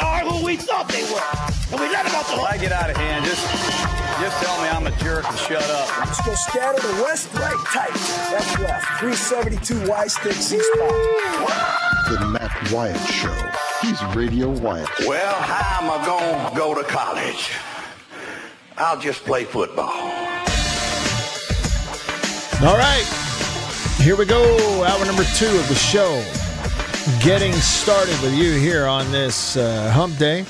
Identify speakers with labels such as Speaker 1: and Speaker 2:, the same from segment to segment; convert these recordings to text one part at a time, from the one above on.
Speaker 1: They are who we thought they were. And we let them off the hook.
Speaker 2: I get out of hand, just just tell me I'm a jerk and shut up.
Speaker 3: Let's go scatter the west, right, tight. Left, left. 372 Y stick, C spot.
Speaker 4: The Matt Wyatt Show. He's Radio Wyatt.
Speaker 5: Well, how am I going to go to college? I'll just play football.
Speaker 6: All right. Here we go. Hour number two of the show. Getting started with you here on this uh, hump day.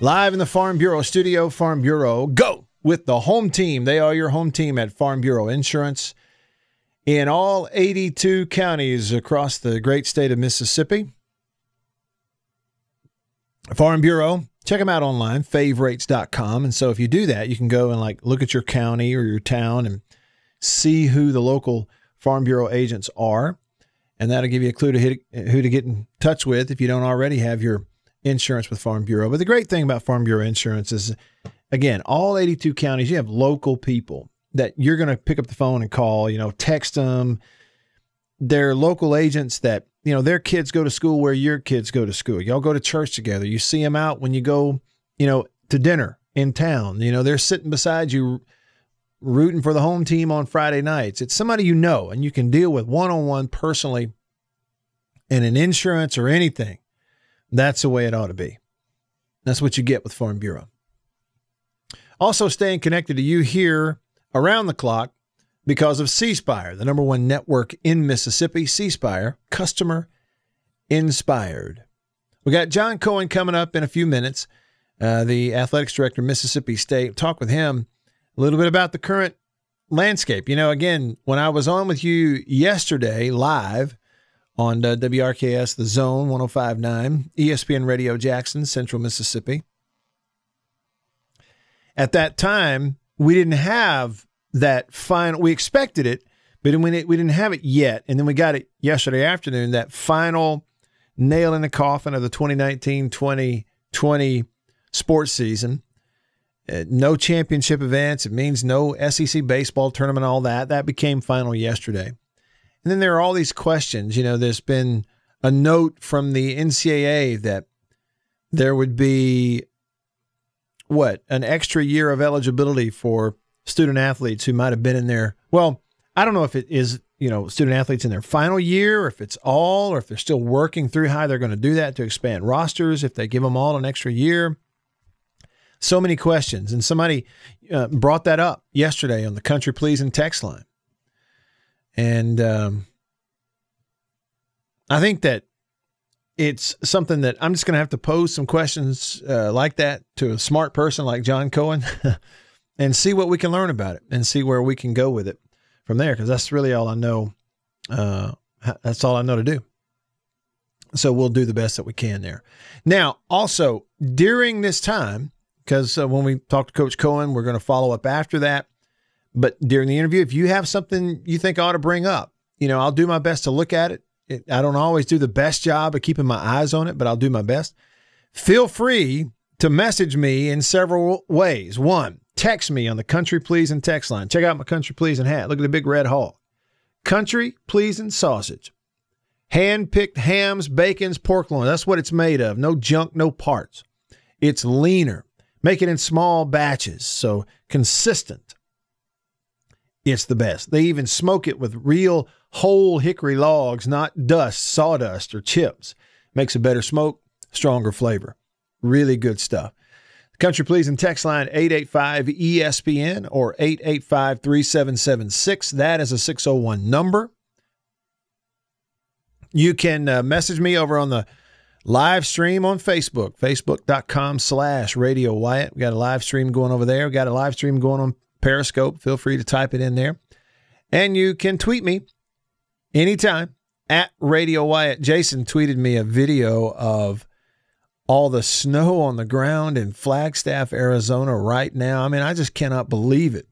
Speaker 6: Live in the Farm Bureau studio, Farm Bureau, go with the home team. They are your home team at Farm Bureau Insurance in all 82 counties across the great state of Mississippi. Farm Bureau, check them out online, favrates.com. And so if you do that, you can go and like look at your county or your town and see who the local Farm Bureau agents are. And that'll give you a clue to hit, who to get in touch with if you don't already have your insurance with Farm Bureau. But the great thing about Farm Bureau insurance is, again, all 82 counties, you have local people that you're going to pick up the phone and call, you know, text them. They're local agents that, you know, their kids go to school where your kids go to school. Y'all go to church together. You see them out when you go, you know, to dinner in town. You know, they're sitting beside you rooting for the home team on Friday nights. It's somebody you know and you can deal with one on one personally in an insurance or anything. That's the way it ought to be. That's what you get with Farm Bureau. Also, staying connected to you here around the clock because of C Spire, the number one network in Mississippi. C Spire, customer inspired. We got John Cohen coming up in a few minutes, uh, the athletics director, Mississippi State. Talk with him a little bit about the current landscape. You know, again, when I was on with you yesterday live on uh, WRKS, the Zone 1059, ESPN Radio Jackson, Central Mississippi, at that time, we didn't have that final, we expected it, but we didn't have it yet. And then we got it yesterday afternoon, that final nail in the coffin of the 2019 2020 sports season. Uh, no championship events. It means no SEC baseball tournament, all that. That became final yesterday. And then there are all these questions. You know, there's been a note from the NCAA that there would be what an extra year of eligibility for student athletes who might have been in there. Well, I don't know if it is you know student athletes in their final year, or if it's all, or if they're still working through how they're going to do that to expand rosters. If they give them all an extra year. So many questions, and somebody uh, brought that up yesterday on the Country Pleasing text line, and um, I think that it's something that I'm just going to have to pose some questions uh, like that to a smart person like John Cohen and see what we can learn about it and see where we can go with it from there because that's really all I know. Uh, that's all I know to do. So we'll do the best that we can there. Now, also during this time, because uh, when we talk to Coach Cohen, we're going to follow up after that. But during the interview, if you have something you think I ought to bring up, you know, I'll do my best to look at it. it. I don't always do the best job of keeping my eyes on it, but I'll do my best. Feel free to message me in several ways. One, text me on the Country Pleasing text line. Check out my Country Pleasing hat. Look at the big red hog. Country Pleasing sausage. Hand picked hams, bacons, pork loin. That's what it's made of. No junk, no parts. It's leaner. Make it in small batches, so consistent. It's the best. They even smoke it with real whole hickory logs, not dust, sawdust, or chips. Makes a better smoke, stronger flavor. Really good stuff. Country Pleasing text line 885 ESPN or 885 3776. That is a 601 number. You can uh, message me over on the live stream on Facebook, facebook.com slash Radio Wyatt. We got a live stream going over there. We got a live stream going on Periscope. Feel free to type it in there. And you can tweet me anytime at Radio Wyatt. Jason tweeted me a video of all the snow on the ground in Flagstaff, Arizona right now. I mean, I just cannot believe it,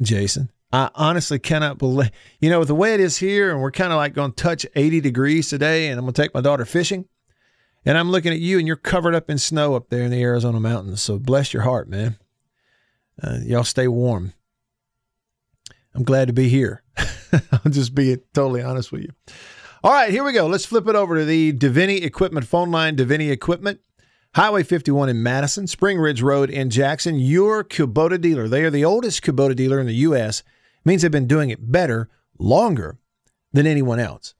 Speaker 6: Jason. I honestly cannot believe, you know, with the way it is here, and we're kind of like going to touch 80 degrees today, and I'm going to take my daughter fishing. And I'm looking at you, and you're covered up in snow up there in the Arizona mountains. So bless your heart, man. Uh, y'all stay warm. I'm glad to be here. I'll just be totally honest with you. All right, here we go. Let's flip it over to the Davini Equipment phone line. Davini Equipment, Highway 51 in Madison, Spring Ridge Road in Jackson. Your Kubota dealer. They are the oldest Kubota dealer in the U.S. means they've been doing it better, longer than anyone else.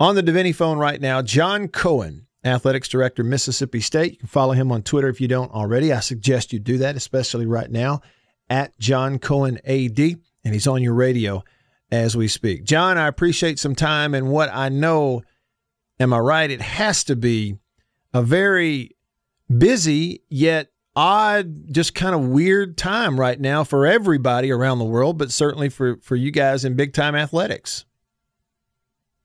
Speaker 6: On the Davini phone right now, John Cohen, Athletics Director, Mississippi State. You can follow him on Twitter if you don't already. I suggest you do that, especially right now, at John Cohen AD, and he's on your radio as we speak. John, I appreciate some time and what I know. Am I right? It has to be a very busy yet odd, just kind of weird time right now for everybody around the world, but certainly for, for you guys in big time athletics.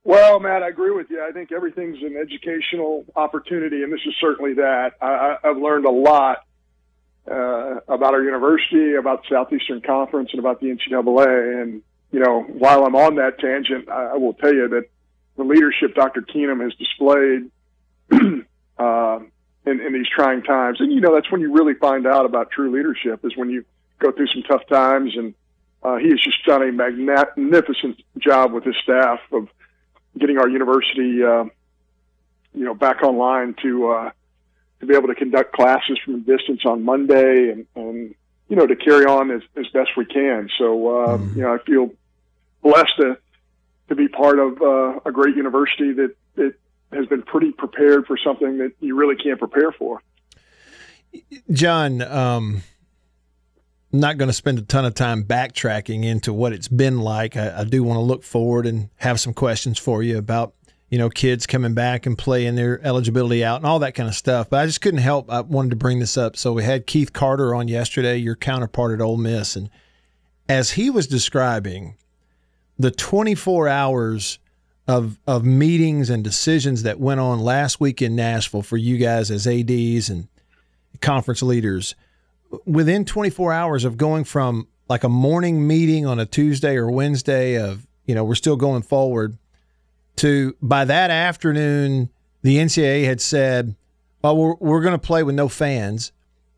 Speaker 7: Well, Matt, I agree with you. I think everything's an educational opportunity, and this is certainly that. I, I've learned a lot uh, about our university, about the Southeastern Conference, and about the NCAA. And you know, while I'm on that tangent, I, I will tell you that the leadership Dr. Keenum has displayed uh, in, in these trying times, and you know, that's when you really find out about true leadership is when you go through some tough times. And uh, he has just done a magnificent job with his staff of getting our university, uh, you know, back online to uh, to be able to conduct classes from a distance on Monday and, and you know to carry on as, as best we can. So uh, mm-hmm. you know, I feel blessed to to be part of uh, a great university that that has been pretty prepared for something that you really can't prepare for.
Speaker 6: John, um, not going to spend a ton of time backtracking into what it's been like. I, I do want to look forward and have some questions for you about you know kids coming back and playing their eligibility out and all that kind of stuff. But I just couldn't help. I wanted to bring this up. So we had Keith Carter on yesterday, your counterpart at Ole Miss, and as he was describing the 24 hours of of meetings and decisions that went on last week in Nashville for you guys as ads and conference leaders within 24 hours of going from like a morning meeting on a Tuesday or Wednesday of, you know, we're still going forward to by that afternoon, the NCAA had said, well, we're, we're going to play with no fans.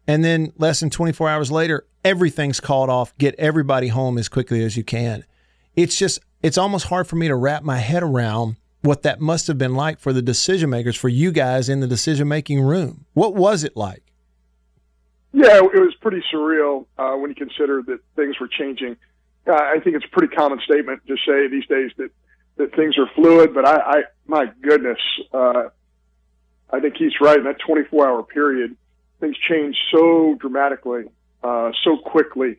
Speaker 6: And then less than 24 hours later, everything's called off. Get everybody home as quickly as you can. It's just, it's almost hard for me to wrap my head around what that must have been like for the decision makers, for you guys in the decision making room. What was it like?
Speaker 7: Yeah, it was pretty surreal uh, when you consider that things were changing. Uh, I think it's a pretty common statement to say these days that that things are fluid, but I, I my goodness, uh, I think he's right. In that 24 hour period, things change so dramatically, uh, so quickly.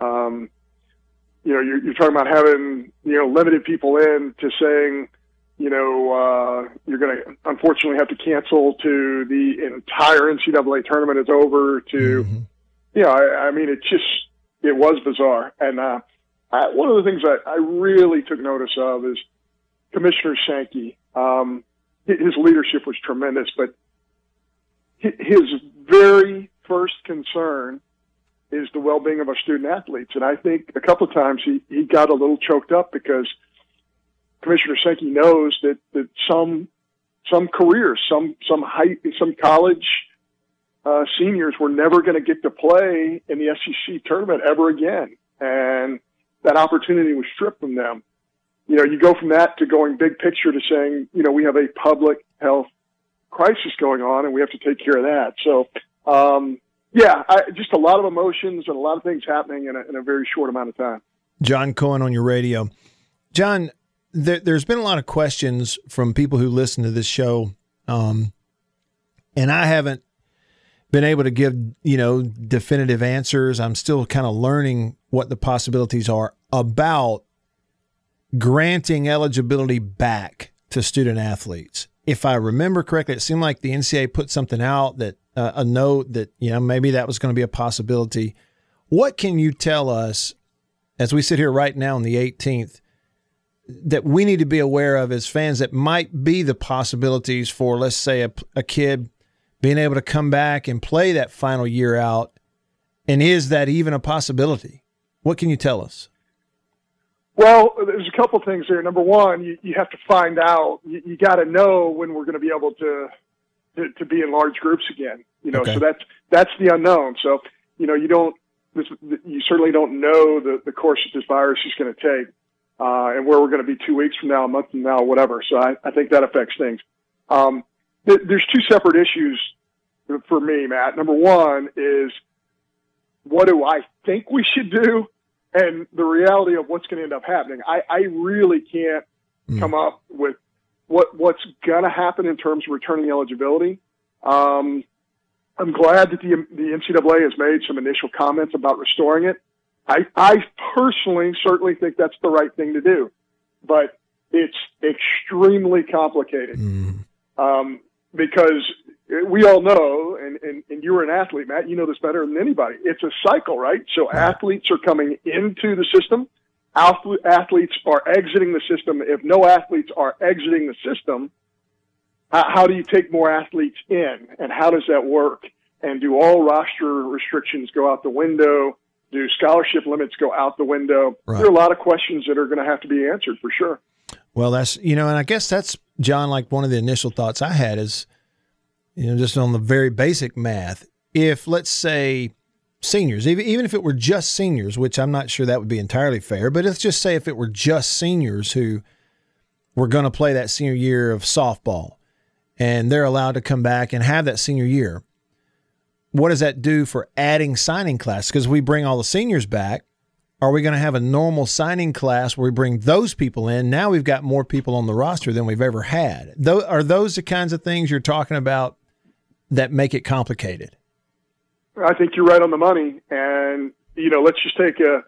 Speaker 7: Um, you know, you're, you're talking about having you know limited people in to saying you know, uh, you're going to unfortunately have to cancel to the entire NCAA tournament is over to, mm-hmm. you know, I, I mean, it just, it was bizarre. And, uh, I, one of the things I, I really took notice of is Commissioner Sankey. Um, his leadership was tremendous, but his very first concern is the well-being of our student athletes. And I think a couple of times he, he got a little choked up because Commissioner Sankey knows that, that some some careers, some some high, some college uh, seniors were never going to get to play in the SEC tournament ever again, and that opportunity was stripped from them. You know, you go from that to going big picture to saying, you know, we have a public health crisis going on, and we have to take care of that. So, um, yeah, I, just a lot of emotions and a lot of things happening in a, in a very short amount of time.
Speaker 6: John Cohen on your radio. John, there, has been a lot of questions from people who listen to this show, um, and I haven't been able to give you know definitive answers. I'm still kind of learning what the possibilities are about granting eligibility back to student athletes. If I remember correctly, it seemed like the NCAA put something out that uh, a note that you know maybe that was going to be a possibility. What can you tell us as we sit here right now on the 18th? That we need to be aware of as fans that might be the possibilities for, let's say, a, a kid being able to come back and play that final year out? And is that even a possibility? What can you tell us?
Speaker 7: Well, there's a couple things there. Number one, you, you have to find out. You, you got to know when we're going to be able to, to to be in large groups again. You know,
Speaker 6: Okay.
Speaker 7: so that's that's the unknown. So you know, you don't this, you certainly don't know the the course that this virus is going to take, uh, and where we're going to be two weeks from now, a month from now, whatever. So I, I think that affects things. Um, th- there's two separate issues for me, Matt. Number one is what do I think we should do? and the reality of what's going to end up happening. I, I really can't come up with what what's going to happen in terms of returning eligibility. Um, I'm glad that the the NCAA has made some initial comments about restoring it. I, I personally certainly think that's the right thing to do, but it's extremely complicated um, because we all know, and, and, and you're an athlete, Matt, you know this better than anybody. It's a cycle, right? So athletes are coming into the system. Athletes are exiting the system. If no athletes are exiting the system, how do you take more athletes in? And how does that work? And do all roster restrictions go out the window? Do scholarship limits go out the window?
Speaker 6: Right.
Speaker 7: There are a lot of questions that are going to have to be answered for sure.
Speaker 6: Well, that's you know, and I guess that's John. Like one of the initial thoughts I had is, you know, just on the very basic math. If let's say seniors, even even if it were just seniors, which I'm not sure that would be entirely fair, but let's just say if it were just seniors who were going to play that senior year of softball, and they're allowed to come back and have that senior year. What does that do for adding signing class? Because we bring all the seniors back, are we going to have a normal signing class where we bring those people in? Now we've got more people on the roster than we've ever had. Those, are those the kinds of things you're talking about that make it complicated?
Speaker 7: I think you're right on the money. And, you know, let's just take a,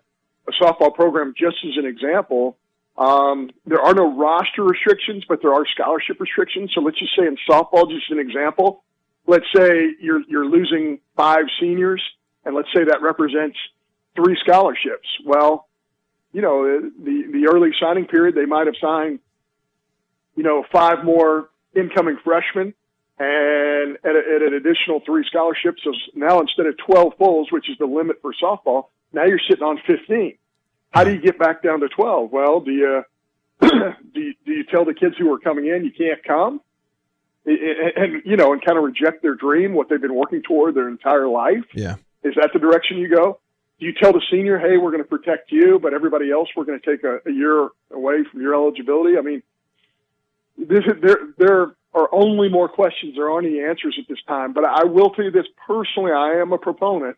Speaker 7: a softball program just as an example. Um, there are no roster restrictions, but there are scholarship restrictions. So let's just say in softball, just an example, let's say you're, you're losing five seniors and let's say that represents three scholarships. Well, you know, uh, the, the early signing period, they might have signed, you know, five more incoming freshmen and at, a, at an additional three scholarships. So now instead of 12 fulls, which is the limit for softball, now you're sitting on 15. How do you get back down to 12? Well, do you, do you, do you tell the kids who are coming in you can't come? And, and, you know, and kind of reject their dream, what they've been working toward their entire life.
Speaker 6: Yeah.
Speaker 7: Is that the direction you go? Do you tell the senior, hey, we're going to protect you, but everybody else, we're going to take a, a year away from your eligibility? I mean, this is, there, there are only more questions. There aren't any answers at this time. But I will tell you this personally, I am a proponent,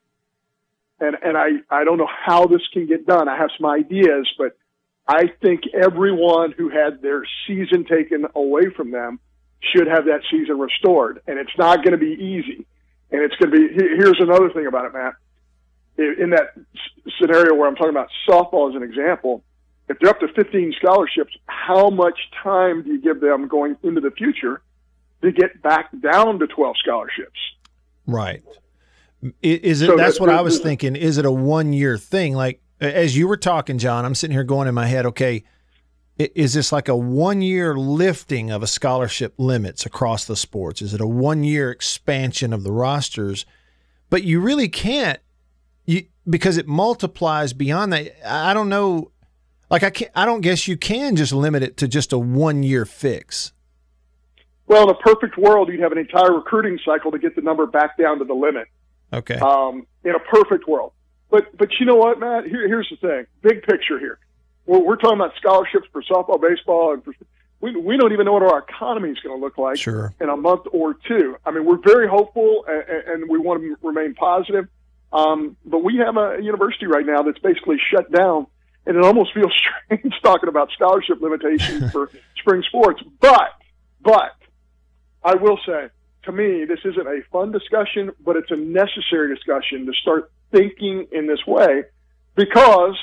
Speaker 7: and, and I, I don't know how this can get done. I have some ideas, but I think everyone who had their season taken away from them should have that season restored. And it's not going to be easy. And it's going to be, here's another thing about it, Matt. In that scenario where I'm talking about softball as an example, if they're up to 15 scholarships, how much time do you give them going into the future to get back down to 12 scholarships?
Speaker 6: Right. Is it?
Speaker 7: So
Speaker 6: that's
Speaker 7: that-
Speaker 6: what I was thinking. Is it a one year thing? Like as you were talking, John, I'm sitting here going in my head. Okay, is this like a one year lifting of a scholarship limits across the sports? Is it a one year expansion of the rosters? But you really can't, you because it multiplies beyond that. I don't know. Like I can't. I don't guess you can just limit it to just a one year fix.
Speaker 7: Well, in a perfect world, you'd have an entire recruiting cycle to get the number back down to the limit.
Speaker 6: Okay.
Speaker 7: um, in a perfect world. But but you know what, Matt? Here, here's the thing. Big picture here. We're, we're talking about scholarships for softball, baseball, and for, we we don't even know what our economy is going to look like
Speaker 6: Sure.
Speaker 7: in a month or two. I mean, we're very hopeful and, and we want to remain positive. Um, but we have a university right now that's basically shut down, and it almost feels strange talking about scholarship limitations for spring sports. But but I will say, to me, this isn't a fun discussion, but it's a necessary discussion to start thinking in this way because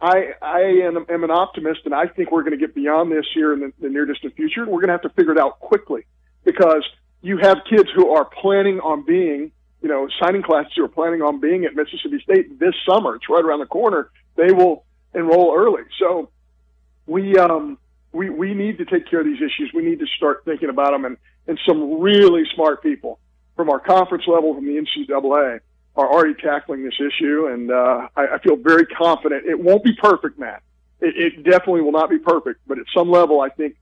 Speaker 7: I, I am, am an optimist and I think we're going to get beyond this here in the, the near distant future. We're going to have to figure it out quickly because you have kids who are planning on being, you know, signing classes who are planning on being at Mississippi State this summer. It's right around the corner. They will enroll early. So we, um, we, we need to take care of these issues. We need to start thinking about them and, and some really smart people from our conference level, from the NCAA, are already tackling this issue, and uh, I, I feel very confident. It won't be perfect, Matt. It, it definitely will not be perfect, but at some level, I think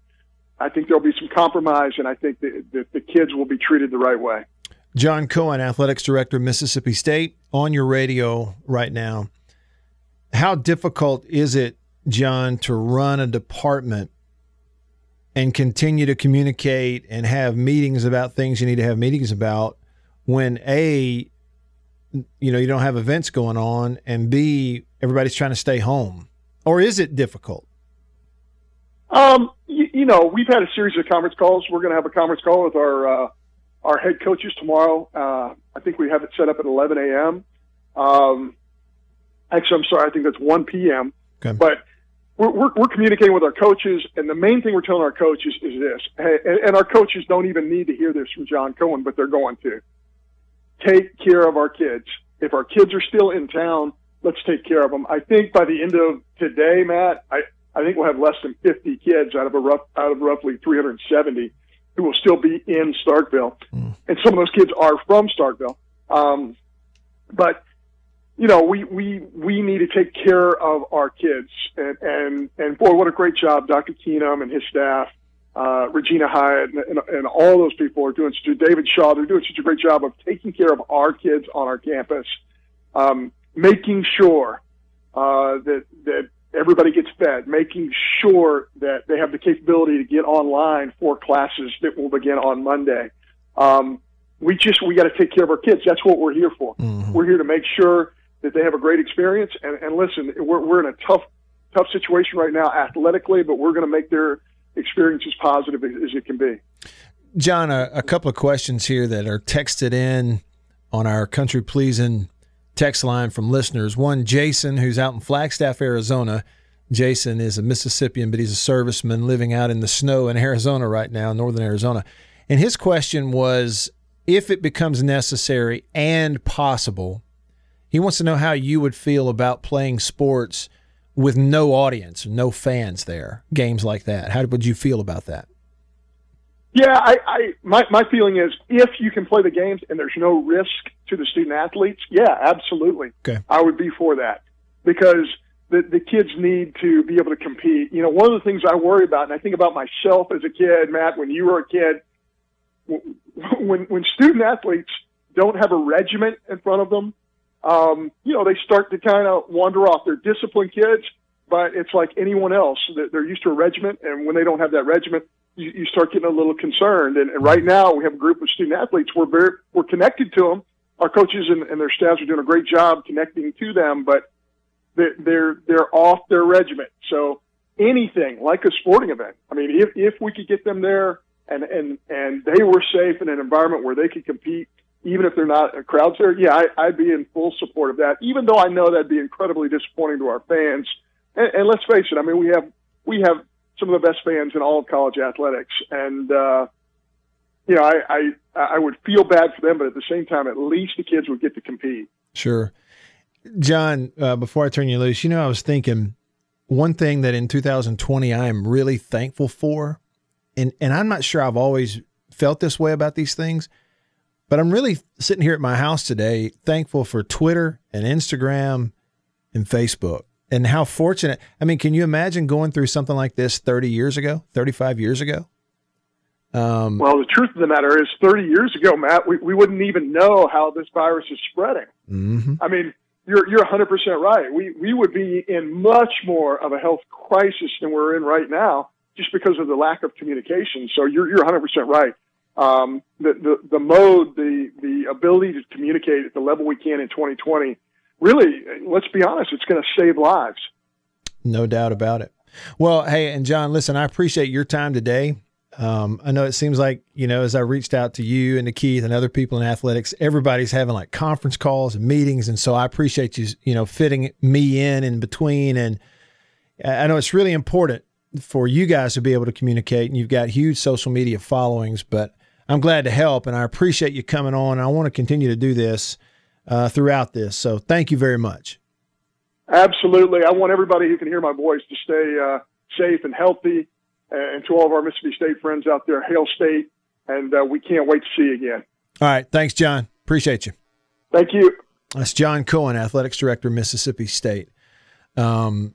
Speaker 7: I think there'll be some compromise, and I think that, that the kids will be treated the right way.
Speaker 6: John Cohen, athletics director, Mississippi State, on your radio right now. How difficult is it, John, to run a department and continue to communicate and have meetings about things you need to have meetings about when A, you know, you don't have events going on, and B, everybody's trying to stay home? Or is it difficult?
Speaker 7: Um, you, you know, we've had a series of conference calls. We're going to have a conference call with our uh, our head coaches tomorrow. Uh, I think we have it set up at 11 a.m. Um, actually, I'm sorry, I think that's 1 p.m.
Speaker 6: Okay.
Speaker 7: But we're, we're, we're communicating with our coaches, and the main thing we're telling our coaches is this, hey, and, and our coaches don't even need to hear this from John Cohen, but they're going to take care of our kids. If our kids are still in town, let's take care of them. I think by the end of today, Matt, I, I think we'll have less than 50 kids out of a rough, out of roughly 370 who will still be in Starkville. Mm. And some of those kids are from Starkville. Um, but, you know, we, we, we need to take care of our kids. And, and, and boy, what a great job Dr. Keenum and his staff, uh, Regina Hyatt and, and, and all those people are doing such a David Shaw, they're doing such a great job of taking care of our kids on our campus. Um, making sure, uh, that, that everybody gets fed, making sure that they have the capability to get online for classes that will begin on Monday. Um, we just we got to take care of our kids. That's what we're here for. Mm-hmm. We're here to make sure that they have a great experience. And, and listen, we're we're in a tough tough situation right now athletically, but we're going to make their experience as positive as it can be.
Speaker 6: John, a, a couple of questions here that are texted in on our country pleasing text line from listeners. One, Jason, who's out in Flagstaff, Arizona. Jason is a Mississippian, but he's a serviceman living out in the snow in Arizona right now, northern Arizona. And his question was if it becomes necessary and possible, he wants to know how you would feel about playing sports with no audience, no fans there, games like that. How would you feel about that?
Speaker 7: Yeah, I, I my my feeling is if you can play the games and there's no risk to the student athletes, yeah, absolutely.
Speaker 6: Okay.
Speaker 7: I would be for that because the the kids need to be able to compete. You know, one of the things I worry about, and I think about myself as a kid, Matt, when you were a kid, when when student athletes don't have a regiment in front of them, um, you know, they start to kind of wander off. They're disciplined kids, but it's like anyone else. They're used to a regiment, and when they don't have that regiment, you, you start getting a little concerned. And, and right now, we have a group of student athletes. We're very we're connected to them. Our coaches and, and their staffs are doing a great job connecting to them, but they're they're, they're off their regiment. So anything like a sporting event. I mean, if if we could get them there and and and they were safe in an environment where they could compete, even if they're not a crowds there, yeah, I, I'd be in full support of that. Even though I know that'd be incredibly disappointing to our fans. And, and let's face it, I mean, we have we have some of the best fans in all of college athletics, and uh, you know, I, I I would feel bad for them, but at the same time, at least the kids would get to compete.
Speaker 6: Sure, John. Uh, before I turn you loose, you know, I was thinking one thing that in 2020 I am really thankful for, and and I'm not sure I've always felt this way about these things, but I'm really sitting here at my house today, thankful for Twitter and Instagram and Facebook and how fortunate. I mean, can you imagine going through something like this 30 years ago, 35 years ago?
Speaker 7: Um, well, the truth of the matter is, 30 years ago, Matt, we, we wouldn't even know how this virus is spreading.
Speaker 6: Mm-hmm.
Speaker 7: I mean, you're you're 100% right. We we would be in much more of a health crisis than we're in right now, just because of the lack of communication. So you're you're 100% right. Um, the, the the mode, the the ability to communicate at the level we can in 2020 really, let's be honest, it's going to save lives.
Speaker 6: No doubt about it. Well, hey, and John, listen, I appreciate your time today. Um, I know it seems like, you know, as I reached out to you and to Keith and other people in athletics, everybody's having like conference calls and meetings. And so I appreciate you, you know, fitting me in in between. And I know it's really important for you guys to be able to communicate and you've got huge social media followings, but I'm glad to help and I appreciate you coming on. I want to continue to do this uh, throughout this. So thank you very much.
Speaker 7: Absolutely. I want everybody who can hear my voice to stay uh, safe and healthy. And to all of our Mississippi State friends out there, hail state. And uh, we can't wait to see you again.
Speaker 6: All right. Thanks, John. Appreciate you.
Speaker 7: Thank you.
Speaker 6: That's John Cohen, Athletics Director, Mississippi State. Um,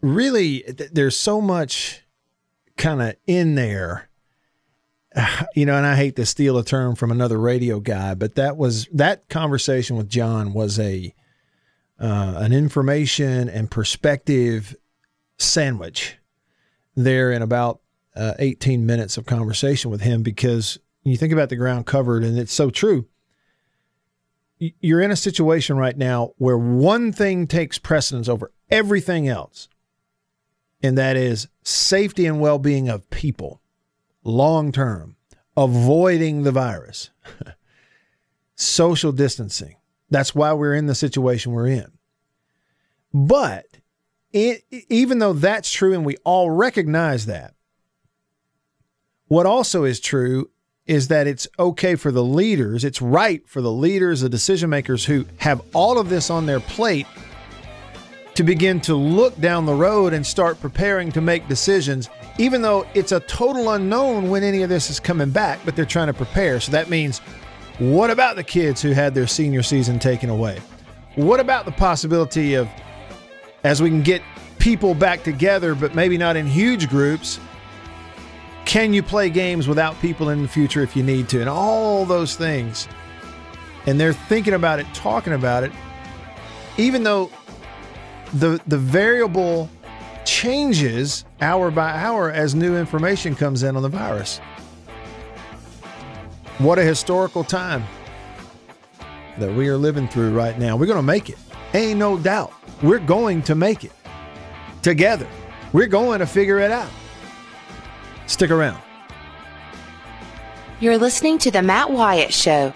Speaker 6: really, th- there's so much kind of in there, you know. And I hate to steal a term from another radio guy, but that was that conversation with John was a uh, an information and perspective sandwich there in about uh, 18 minutes of conversation with him because you think about the ground covered, and it's so true you're in a situation right now where one thing takes precedence over everything else, and that is safety and well being of people long term, avoiding the virus, social distancing. That's why we're in the situation we're in. But it, even though that's true and we all recognize that, what also is true is that it's okay for the leaders, it's right for the leaders, the decision makers who have all of this on their plate to begin to look down the road and start preparing to make decisions, even though it's a total unknown when any of this is coming back, but they're trying to prepare. So that means what about the kids who had their senior season taken away? What about the possibility of, as we can get people back together, but maybe not in huge groups, can you play games without people in the future if you need to? And all those things. And they're thinking about it, talking about it, even though the the variable changes hour by hour as new information comes in on the virus. What a historical time that we are living through right now. We're going to make it. Ain't no doubt. We're going to make it together. We're going to figure it out. Stick around.
Speaker 8: You're listening to The Matt Wyatt Show.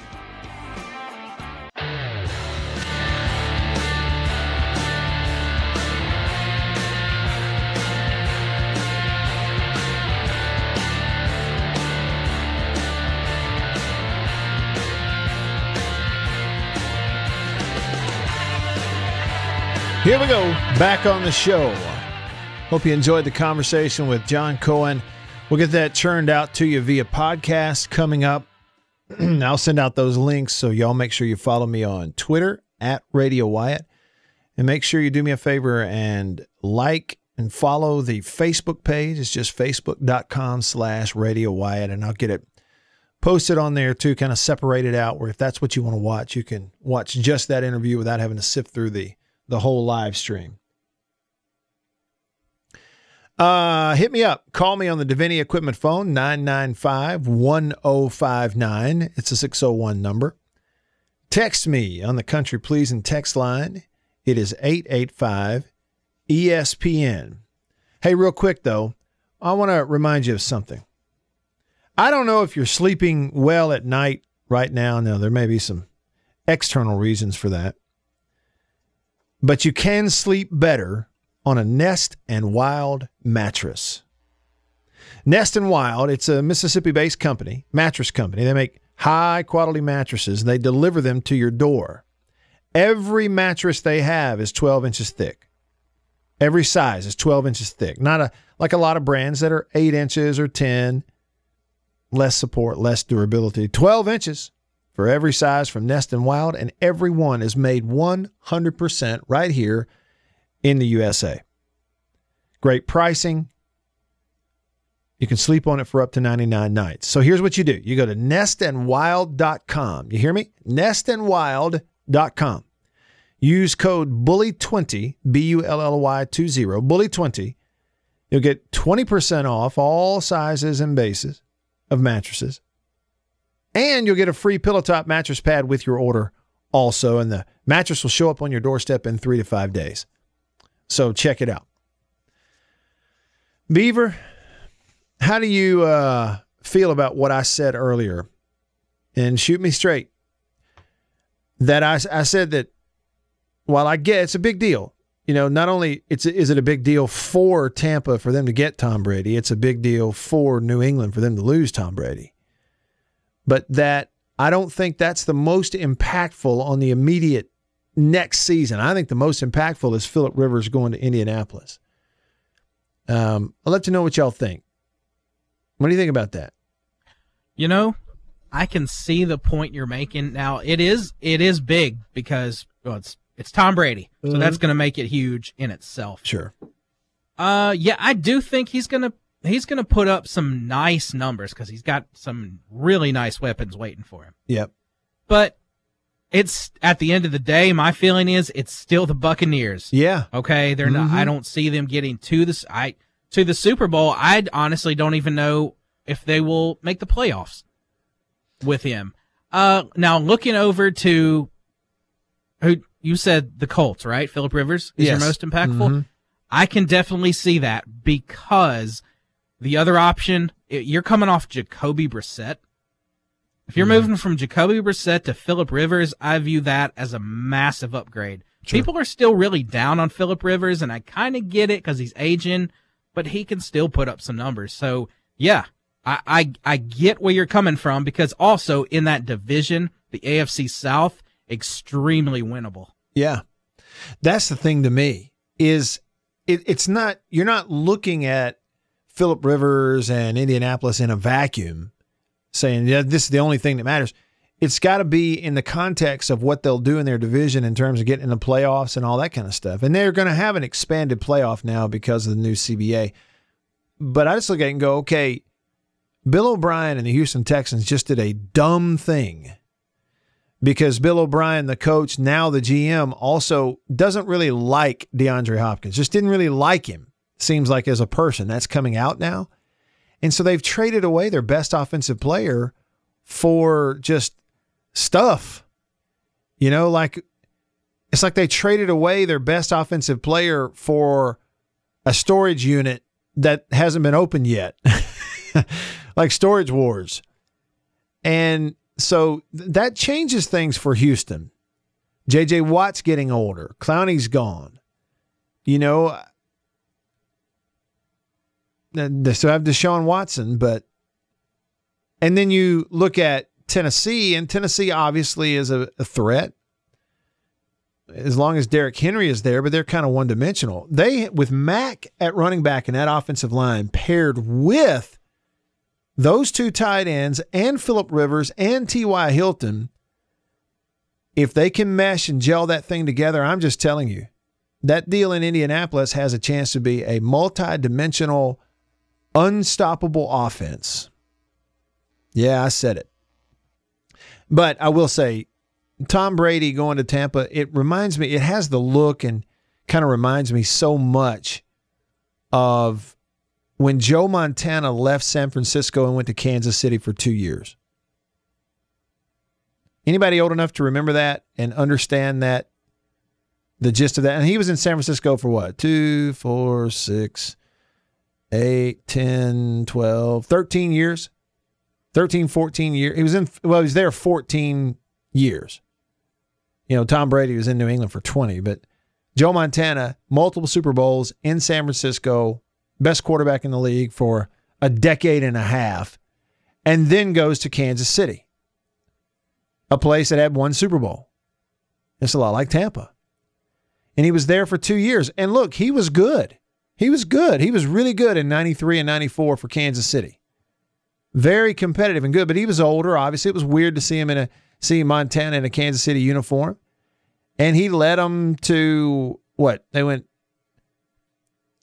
Speaker 6: Here we go, back on the show. Hope you enjoyed the conversation with John Cohen. We'll get that churned out to you via podcast coming up. I'll send out those links so y'all make sure you follow me on Twitter at Radio Wyatt. And make sure you do me a favor and like and follow the Facebook page. It's just facebook.com slash Radio Wyatt. And I'll get it posted on there too, kind of separated out where if that's what you want to watch, you can watch just that interview without having to sift through the the whole live stream. Uh, hit me up. Call me on the Davini Equipment phone, 995 1059. It's a 601 number. Text me on the Country Pleasing text line. It is 885 ESPN. Hey, real quick though, I want to remind you of something. I don't know if you're sleeping well at night right now. Now, there may be some external reasons for that but you can sleep better on a Nest and Wild mattress. Nest and Wild, it's a Mississippi based company, mattress company. They make high quality mattresses and they deliver them to your door. Every mattress they have is 12 inches thick. Every size is 12 inches thick. Not a like a lot of brands that are 8 inches or 10. Less support, less durability. 12 inches for every size from Nest and Wild, and every one is made 100% right here in the USA. Great pricing. You can sleep on it for up to 99 nights. So here's what you do you go to nestandwild.com. You hear me? Nestandwild.com. Use code BULLY20, B U L L Y 20, BULLY20. You'll get 20% off all sizes and bases of mattresses and you'll get a free pillow top mattress pad with your order also. And the mattress will show up on your doorstep in three to five days. So check it out. Beaver, how do you uh, feel about what I said earlier? And shoot me straight. That I, I said that while I get it's a big deal, you know, not only it's is it a big deal for Tampa for them to get Tom Brady, it's a big deal for New England for them to lose Tom Brady but that I don't think that's the most impactful on the immediate next season. I think the most impactful is Philip Rivers going to Indianapolis. Um, I'd love to know what y'all think. What do you think about that?
Speaker 9: You know, I can see the point you're making. Now it is it is big because well, it's it's Tom Brady, so
Speaker 6: Mhm.
Speaker 9: that's going to make it huge in itself.
Speaker 6: Sure.
Speaker 9: Uh, yeah, I do think he's gonna he's gonna put up some nice numbers because he's got some really nice weapons waiting for him.
Speaker 6: Yep.
Speaker 9: But it's at the end of the day, my feeling is it's still the Buccaneers.
Speaker 6: Yeah.
Speaker 9: Okay, they're not. I
Speaker 6: Mhm.
Speaker 9: don't see them getting to this. I to the Super Bowl. I honestly don't even know if they will make the playoffs with him. Uh, now looking over to who you said the Colts, right? Philip Rivers is
Speaker 6: Yes.
Speaker 9: your most impactful.
Speaker 6: Mhm.
Speaker 9: I can definitely see that because the other option, you're coming off Jacoby Brissett. If you're mm-hmm. moving from Jacoby Brissett to Philip Rivers, I view that as a massive upgrade. People are still really down on Philip Rivers, and I kind of get it because he's aging, but he can still put up some numbers. So yeah, I, I I get where you're coming from because also in that division, the AFC South, extremely winnable.
Speaker 6: Yeah. That's the thing to me is it, it's not you're not looking at Philip Rivers and Indianapolis in a vacuum saying yeah this is the only thing that matters. It's got to be in the context of what they'll do in their division in terms of getting in the playoffs and all that kind of stuff. And they're going to have an expanded playoff now because of the new CBA. But I just look at it and go, okay, Bill O'Brien and the Houston Texans just did a dumb thing because Bill O'Brien, the coach, now the GM, also doesn't really like DeAndre Hopkins. Just didn't really like him, seems like as a person. That's coming out now. And so they've traded away their best offensive player for just stuff. You know, like it's like they traded away their best offensive player for a storage unit that hasn't been opened yet. like Storage Wars. And so that changes things for Houston. JJ Watt's getting older. Clowney's gone. You know, they still have Deshaun Watson, but and then you look at Tennessee, and Tennessee obviously is a, a threat as long as Derrick Henry is there, but they're kind of one dimensional. They with Mack at running back and that offensive line paired with those two tight ends and Philip Rivers and T.Y. Hilton, if they can mesh and gel that thing together, I'm just telling you, that deal in Indianapolis has a chance to be a multi-dimensional, unstoppable offense. Yeah, I said it. But I will say, Tom Brady going to Tampa, it reminds me, it has the look and kind of reminds me so much of when Joe Montana left San Francisco and went to Kansas City for two years. Anybody old enough to remember that and understand that, the gist of that? And he was in San Francisco for what? Two, four, six, eight, 10, 12, 13 years? 13, 14 years. He was in, well, he was there 14 years. You know, Tom Brady was in New England for 20, but Joe Montana, multiple Super Bowls in San Francisco, best quarterback in the league for a decade and a half, and then goes to Kansas City, a place that had one Super Bowl. It's a lot like Tampa. And he was there for two years. And look, he was good. He was good. He was really good in 93 and 94 for Kansas City. Very competitive and good, but he was older. Obviously, it was weird to see him in a see Montana in a Kansas City uniform. And he led them to what? They went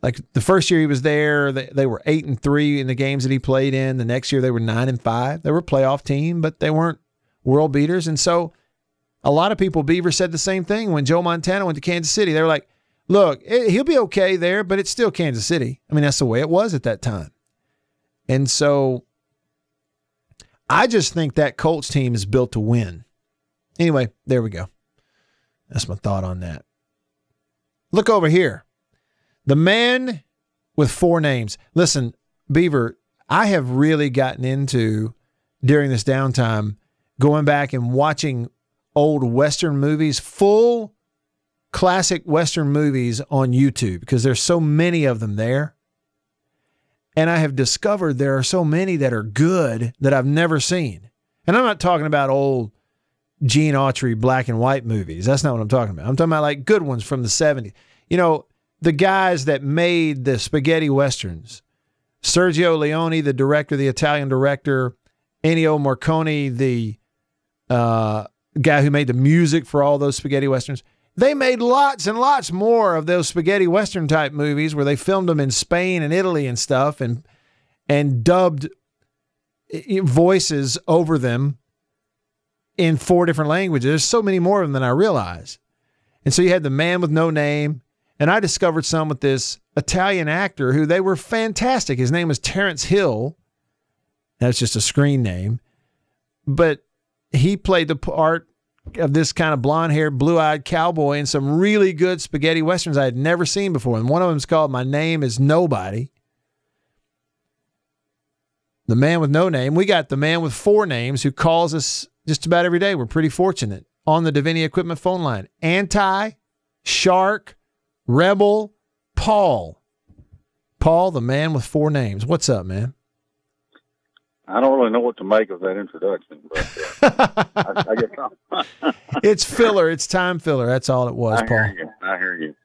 Speaker 6: like the first year he was there, they, they were eight and three in the games that he played in. The next year they were nine and five. They were a playoff team, but they weren't world beaters. And so a lot of people, Beaver said the same thing when Joe Montana went to Kansas City. They were like, look, eh, he'll be okay there, but it's still Kansas City. I mean, that's the way it was at that time. And so I just think that Colts team is built to win. Anyway, there we go. That's my thought on that. Look over here. The man with four names. Listen, Beaver, I have really gotten into during this downtime going back and watching old Western movies, full classic Western movies on YouTube because there's so many of them there. And I have discovered there are so many that are good that I've never seen. And I'm not talking about old Gene Autry black and white movies. That's not what I'm talking about. I'm talking about like good ones from the 70s. You know, the guys that made the spaghetti westerns. Sergio Leone, the director, the Italian director, Ennio Morricone, the uh, guy who made the music for all those spaghetti westerns. They made lots and lots more of those spaghetti western type movies where they filmed them in Spain and Italy and stuff and and dubbed eh, eh, voices over them in four different languages. There's so many more of them than I realize. And so you had the man with no name, and I discovered some with this Italian actor who they were fantastic. His name was Terence Hill. That's just a screen name. But he played the part of this kind of blonde haired, blue eyed cowboy in some really good spaghetti westerns I had never seen before. And one of them is called My Name is Nobody. The man with no name. We got the man with four names who calls us just about every day. We're pretty fortunate on the Davini Equipment phone line. Anti, Shark, Rebel, Paul. Paul, the man with four names. What's up, man?
Speaker 10: I don't really know what to make of that introduction, but uh, I, I guess
Speaker 6: It's filler. It's time filler. That's all it was,
Speaker 10: I
Speaker 6: Paul.
Speaker 10: hear you. I hear you.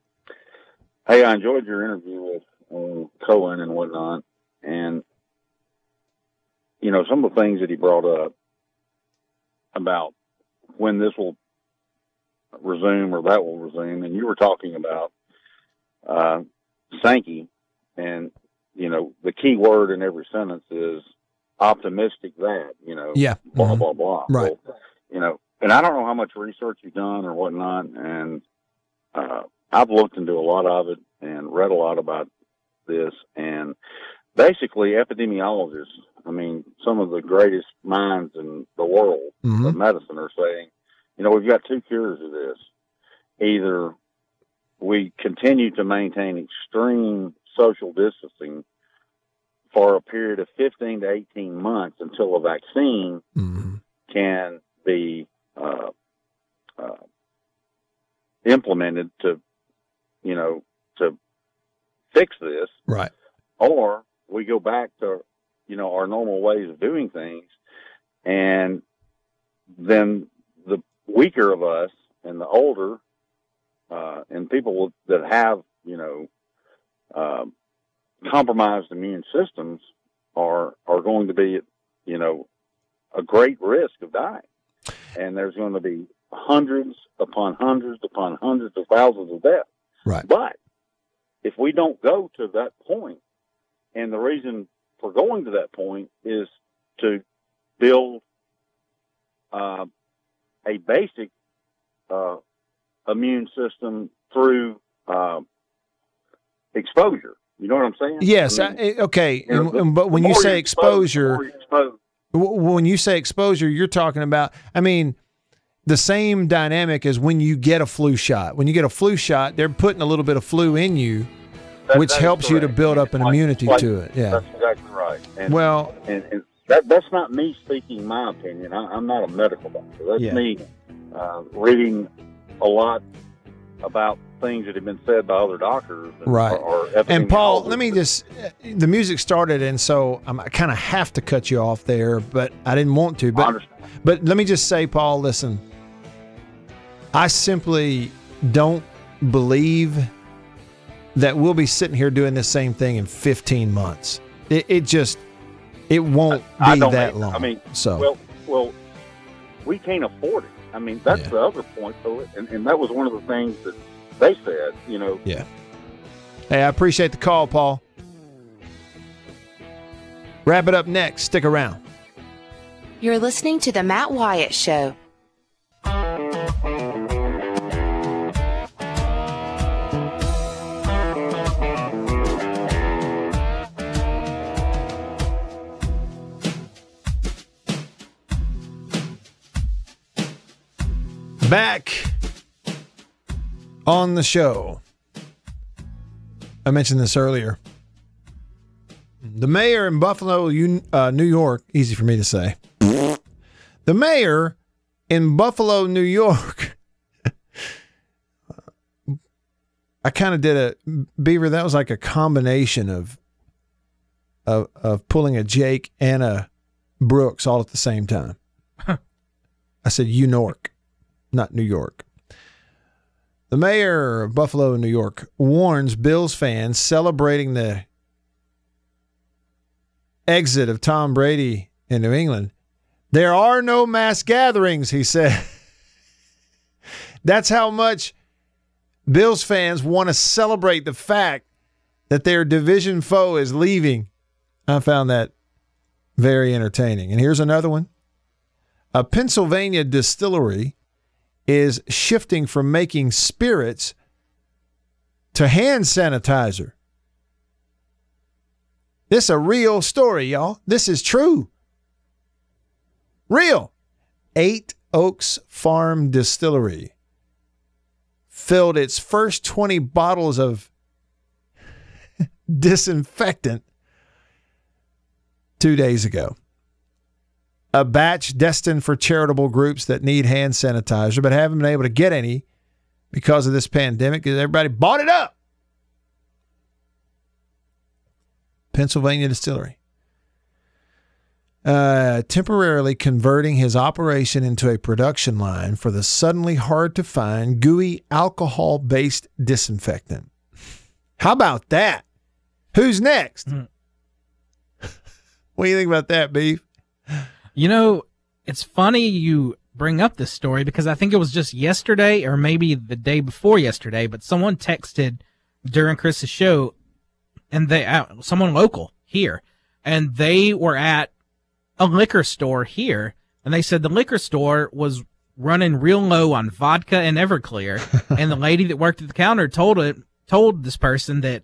Speaker 10: Hey, I enjoyed your interview with um, Cohen and whatnot, and you know some of the things that he brought up about when this will resume or that will resume, and you were talking about uh, Sankey, and you know the key word in every sentence is optimistic that you know
Speaker 6: Yeah.
Speaker 10: blah
Speaker 6: Mhm.
Speaker 10: blah blah
Speaker 6: Right.
Speaker 10: Well, you know and i don't know how much research you've done or whatnot and uh i've looked into a lot of it and read a lot about this and basically epidemiologists i mean some of the greatest minds in the world
Speaker 6: Mhm.
Speaker 10: of medicine are saying you know we've got two cures of this either we continue to maintain extreme social distancing for a period of 15 to 18 months until a vaccine
Speaker 6: Mhm.
Speaker 10: can be uh, uh, implemented to, you know, to fix this,
Speaker 6: Right.
Speaker 10: or we go back to, you know, our normal ways of doing things, and then the weaker of us and the older, uh, and people that have, you know, um, compromised immune systems are are going to be, you know, a great risk of dying. And there's going to be hundreds upon hundreds upon hundreds of thousands of deaths.
Speaker 6: Right.
Speaker 10: But if we don't go to that point, and the reason for going to that point is to build uh, a basic uh, immune system through uh, exposure. You know what I'm saying?
Speaker 6: Yes.
Speaker 10: I mean,
Speaker 6: I, okay.
Speaker 10: you know, the-
Speaker 6: but when you say exposure,
Speaker 10: more you're exposed.
Speaker 6: when you say exposure, you're talking about. I mean, the same dynamic as when you get a flu shot. When you get a flu shot, they're putting a little bit of flu in you,
Speaker 10: That-
Speaker 6: which
Speaker 10: that
Speaker 6: helps you to build up an
Speaker 10: Like-
Speaker 6: immunity
Speaker 10: like-
Speaker 6: to it. Yeah.
Speaker 10: That's exactly right. And,
Speaker 6: Well-
Speaker 10: and, and that that's not me speaking my opinion. I, I'm not a medical doctor. That's
Speaker 6: Yeah.
Speaker 10: me uh, reading a lot about things that have been said by other doctors.
Speaker 6: Right. And Paul, let me just the music started, and so I'm, I kind of have to cut you off there, but I didn't want to.
Speaker 10: I
Speaker 6: But but let me just say, Paul, listen. I simply don't believe that we'll be sitting here doing the same thing in 15 months. It, it just it won't
Speaker 10: I
Speaker 6: be
Speaker 10: don't
Speaker 6: that
Speaker 10: either.
Speaker 6: long.
Speaker 10: I mean,
Speaker 6: so
Speaker 10: well, well, we can't afford it. I mean, that's
Speaker 6: Yeah.
Speaker 10: the other point to it, and, and that was one of the things that they said. You know,
Speaker 6: yeah. Hey, I appreciate the call, Paul. Wrap it up next. Stick around.
Speaker 8: You're listening to The Matt Wyatt Show.
Speaker 6: Back on the show. I mentioned this earlier. The mayor in Buffalo, uh, New York, easy for me to say. The mayor in Buffalo, New York. I kind of did a Beaver. That was like a combination of, of of pulling a Jake and a Brooks all at the same time. I said York, not New York. The mayor of Buffalo, New York, warns Bills fans celebrating the exit of Tom Brady in New England There are no mass gatherings, he said. That's how much Bills fans want to celebrate the fact that their division foe is leaving. I found that very entertaining. And here's another one. A Pennsylvania distillery is shifting from making spirits to hand sanitizer. This is a real story, y'all. This is true. Real. Eight Oaks Farm Distillery filled its first 20 bottles of disinfectant two days ago. A batch destined for charitable groups that need hand sanitizer but haven't been able to get any because of this pandemic because everybody bought it up. Pennsylvania Distillery. Uh, temporarily converting his operation into a production line for the suddenly hard to find gooey alcohol based disinfectant. How about that? Who's next?
Speaker 9: Mm.
Speaker 6: what do you think about that, Beef?
Speaker 9: You know, it's funny you bring up this story because I think it was just yesterday or maybe the day before yesterday, but someone texted during Chris's show and they, uh, someone local here, and they were at a liquor store here, and they said the liquor store was running real low on vodka and Everclear, and the lady that worked at the counter told it told this person that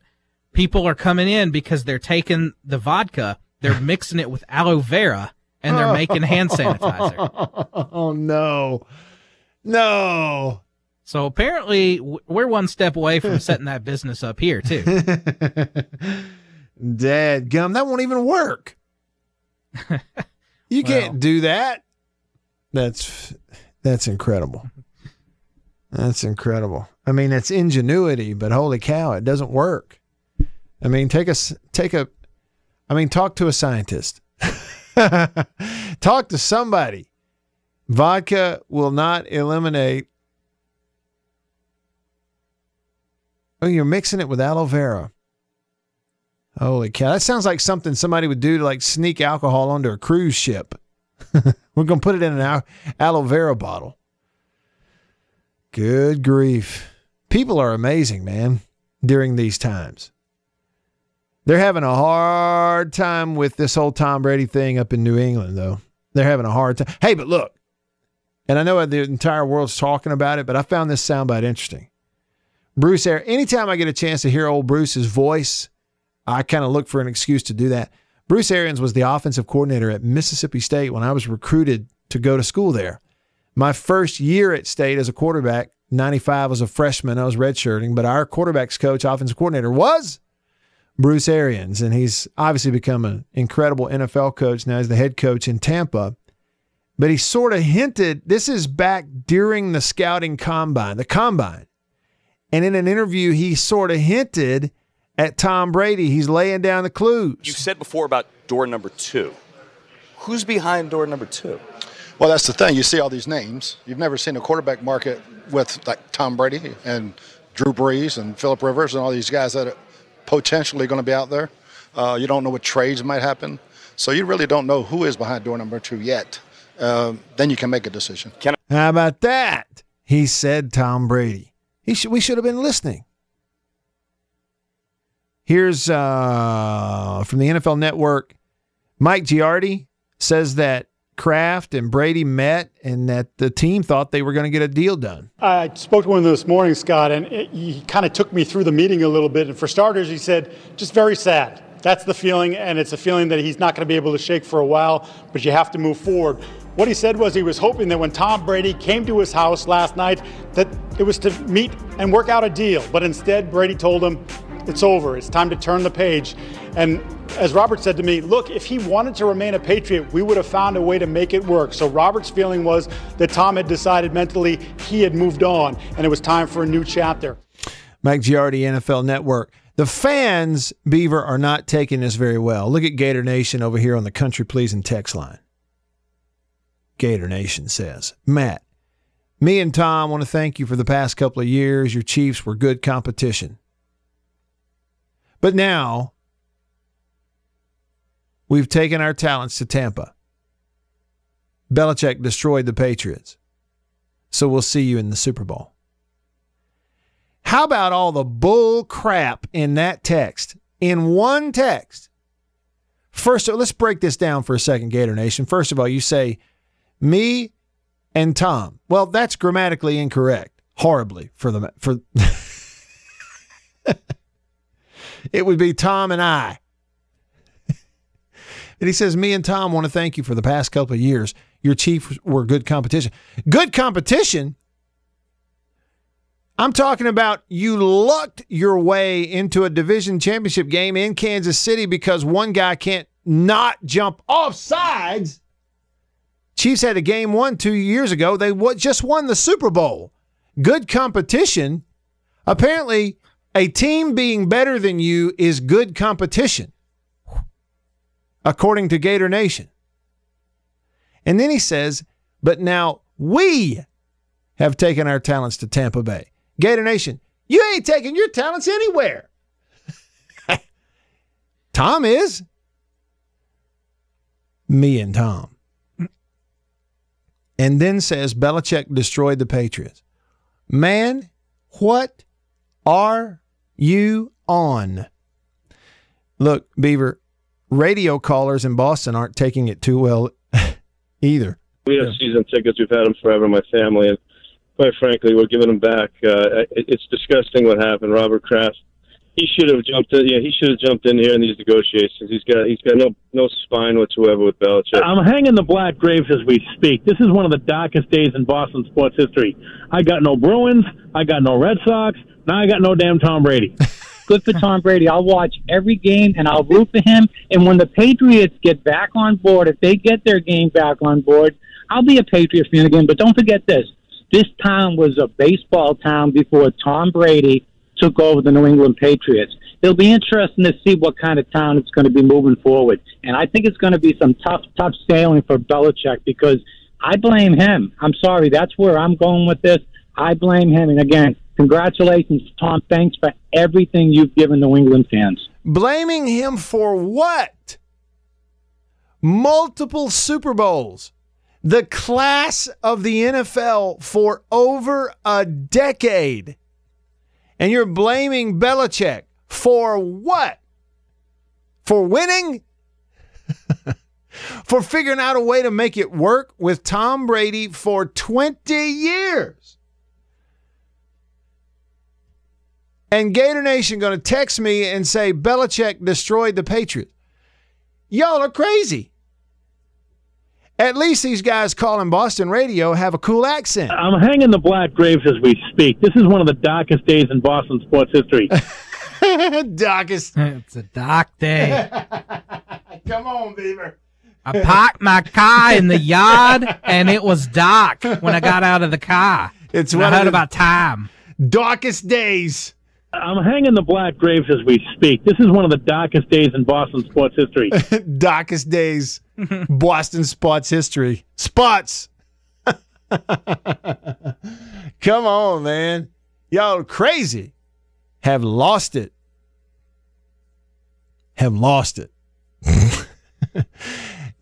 Speaker 9: people are coming in because they're taking the vodka, they're mixing it with aloe vera, and they're making hand sanitizer.
Speaker 6: Oh no, no.
Speaker 9: So apparently, we're one step away from setting that business up here too.
Speaker 6: Dad gum, that won't even work. You can't do that. That's that's incredible. That's incredible. I mean, it's ingenuity, but holy cow, it doesn't work. I mean, take a take a I mean, talk to a scientist. talk to somebody. Vodka will not eliminate Oh, you're mixing it with aloe vera. Holy cow. That sounds like something somebody would do to like sneak alcohol onto a cruise ship. We're going to put it in an aloe vera bottle. Good grief. People are amazing, man, during these times. They're having a hard time with this whole Tom Brady thing up in New England, though. They're having a hard time. Hey, but look, and I know the entire world's talking about it, but I found this soundbite interesting. Bruce Air, anytime I get a chance to hear old Bruce's voice, I kind of look for an excuse to do that. Bruce Arians was the offensive coordinator at Mississippi State when I was recruited to go to school there. My first year at State as a quarterback, 95 was a freshman. I was redshirting, but our quarterbacks coach, offensive coordinator, was Bruce Arians. And he's obviously become an incredible NFL coach. Now he's the head coach in Tampa. But he sort of hinted this is back during the scouting combine, the combine. And in an interview, he sort of hinted at Tom Brady. He's laying down the clues.
Speaker 11: You said before about door number two. Who's behind door number two?
Speaker 4: Well, that's the thing. You see all these names. You've never seen a quarterback market with like Tom Brady and Drew Brees and Philip Rivers and all these guys that are potentially going to be out there. Uh, you don't know what trades might happen, so you really don't know who is behind door number two yet. Um, then you can make a decision.
Speaker 6: How about that? He said Tom Brady. He should, we should have been listening. Here's uh, from the NFL Network. Mike Giardi says that Kraft and Brady met and that the team thought they were going to get a deal done.
Speaker 12: I spoke to him this morning, Scott, and it, he kind of took me through the meeting a little bit. And for starters, he said, just very sad. That's the feeling, and it's a feeling that he's not going to be able to shake for a while, but you have to move forward. What he said was he was hoping that when Tom Brady came to his house last night, that it was to meet and work out a deal. But instead, Brady told him, it's over. It's time to turn the page. And as Robert said to me, look, if he wanted to remain a Patriot, we would have found a way to make it work. So Robert's feeling was that Tom had decided mentally he had moved on and it was time for a new chapter.
Speaker 6: Mike Giardi, NFL Network. The fans, Beaver, are not taking this very well. Look at Gator Nation over here on the Country Pleasing text line. Gator Nation says, Matt, me and Tom want to thank you for the past couple of years. Your Chiefs were good competition. But now we've taken our talents to Tampa. Belichick destroyed the Patriots. So we'll see you in the Super Bowl. How about all the bull crap in that text? In one text. First, let's break this down for a second, Gator Nation. First of all, you say me and Tom. Well, that's grammatically incorrect. Horribly for the for it would be Tom and I. and he says, Me and Tom want to thank you for the past couple of years. Your Chiefs were good competition. Good competition? I'm talking about you lucked your way into a division championship game in Kansas City because one guy can't not jump off sides. Chiefs had a game one two years ago. They just won the Super Bowl. Good competition. Apparently, a team being better than you is good competition, according to Gator Nation. And then he says, but now we have taken our talents to Tampa Bay. Gator Nation, you ain't taking your talents anywhere. Tom is. Me and Tom. And then says Belichick destroyed the Patriots. Man, what are you on? Look, Beaver, radio callers in Boston aren't taking it too well either.
Speaker 13: We have season tickets. We've had them forever, my family. And quite frankly, we're giving them back. Uh, it's disgusting what happened. Robert Kraft, he should have jumped in. Yeah, he should have jumped in here in these negotiations. He's got he's got no no spine whatsoever with Belichick.
Speaker 14: I'm hanging the black graves as we speak. This is one of the darkest days in Boston sports history. I got no Bruins. I got no Red Sox. Now I got no damn Tom Brady.
Speaker 15: Good for Tom Brady. I'll watch every game and I'll root for him. And when the Patriots get back on board, if they get their game back on board, I'll be a Patriot fan again. But don't forget this this town was a baseball town before Tom Brady took over the New England Patriots. It'll be interesting to see what kind of town it's going to be moving forward. And I think it's going to be some tough, tough sailing for Belichick because I blame him. I'm sorry. That's where I'm going with this. I blame him. And again, congratulations, Tom. Thanks for everything you've given New England fans.
Speaker 6: Blaming him for what? Multiple Super Bowls the class of the NFL for over a decade. And you're blaming Belichick for what? For winning? for figuring out a way to make it work with Tom Brady for 20 years. And Gator Nation going to text me and say Belichick destroyed the Patriots. Y'all are crazy. At least these guys calling Boston radio have a cool accent.
Speaker 14: I'm hanging the black graves as we speak. This is one of the darkest days in Boston sports history.
Speaker 6: darkest.
Speaker 9: It's a dark day.
Speaker 6: Come on, Beaver.
Speaker 9: I parked my car in the yard and it was dark when I got out of the car.
Speaker 6: It's
Speaker 9: what I heard about time.
Speaker 6: Darkest days.
Speaker 14: I'm hanging the black graves as we speak. This is one of the darkest days in Boston sports history.
Speaker 6: darkest days. Boston sports history. Spots. Come on, man. Y'all crazy. Have lost it. Have lost it.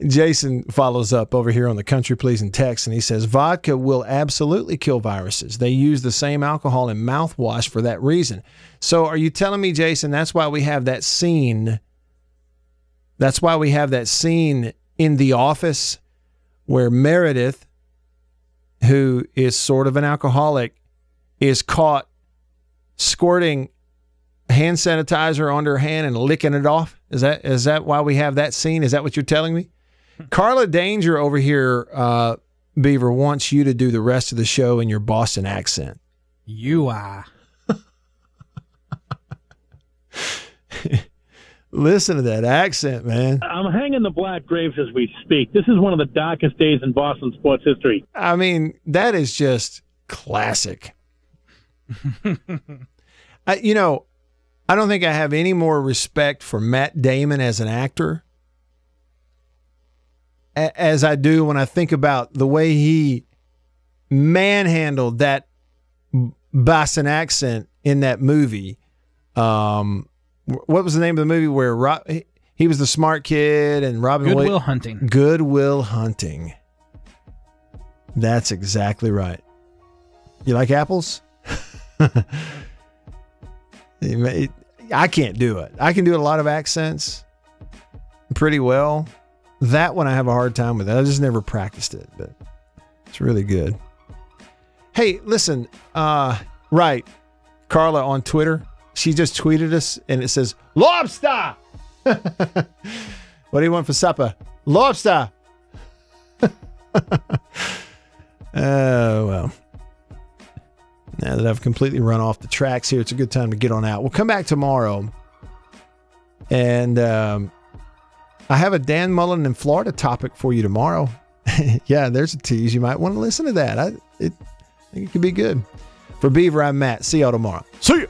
Speaker 6: Jason follows up over here on the country pleasing text and he says vodka will absolutely kill viruses. They use the same alcohol in mouthwash for that reason. So are you telling me, Jason, that's why we have that scene? That's why we have that scene in the office where Meredith, who is sort of an alcoholic, is caught squirting hand sanitizer on her hand and licking it off. Is that is that why we have that scene? Is that what you're telling me? Carla Danger over here, uh, Beaver, wants you to do the rest of the show in your Boston accent.
Speaker 9: You are.
Speaker 6: Listen to that accent, man.
Speaker 14: I'm hanging the black graves as we speak. This is one of the darkest days in Boston sports history.
Speaker 6: I mean, that is just classic. I, you know, I don't think I have any more respect for Matt Damon as an actor as I do when I think about the way he manhandled that Boston accent in that movie. Um, what was the name of the movie where he was the smart kid and Robin
Speaker 9: Goodwill
Speaker 6: Williams?
Speaker 9: Hunting.
Speaker 6: Good Will Hunting. That's exactly right. You like apples? I can't do it. I can do a lot of accents pretty well. That one I have a hard time with. I just never practiced it, but it's really good. Hey, listen, uh, right. Carla on Twitter, she just tweeted us and it says, Lobster! what do you want for supper? Lobster! Oh, well. Now that I've completely run off the tracks here, it's a good time to get on out. We'll come back tomorrow. And um, I have a Dan Mullen in Florida topic for you tomorrow. yeah, there's a tease. You might want to listen to that. I, it, I think it could be good. For Beaver, I'm Matt. See y'all tomorrow. See you.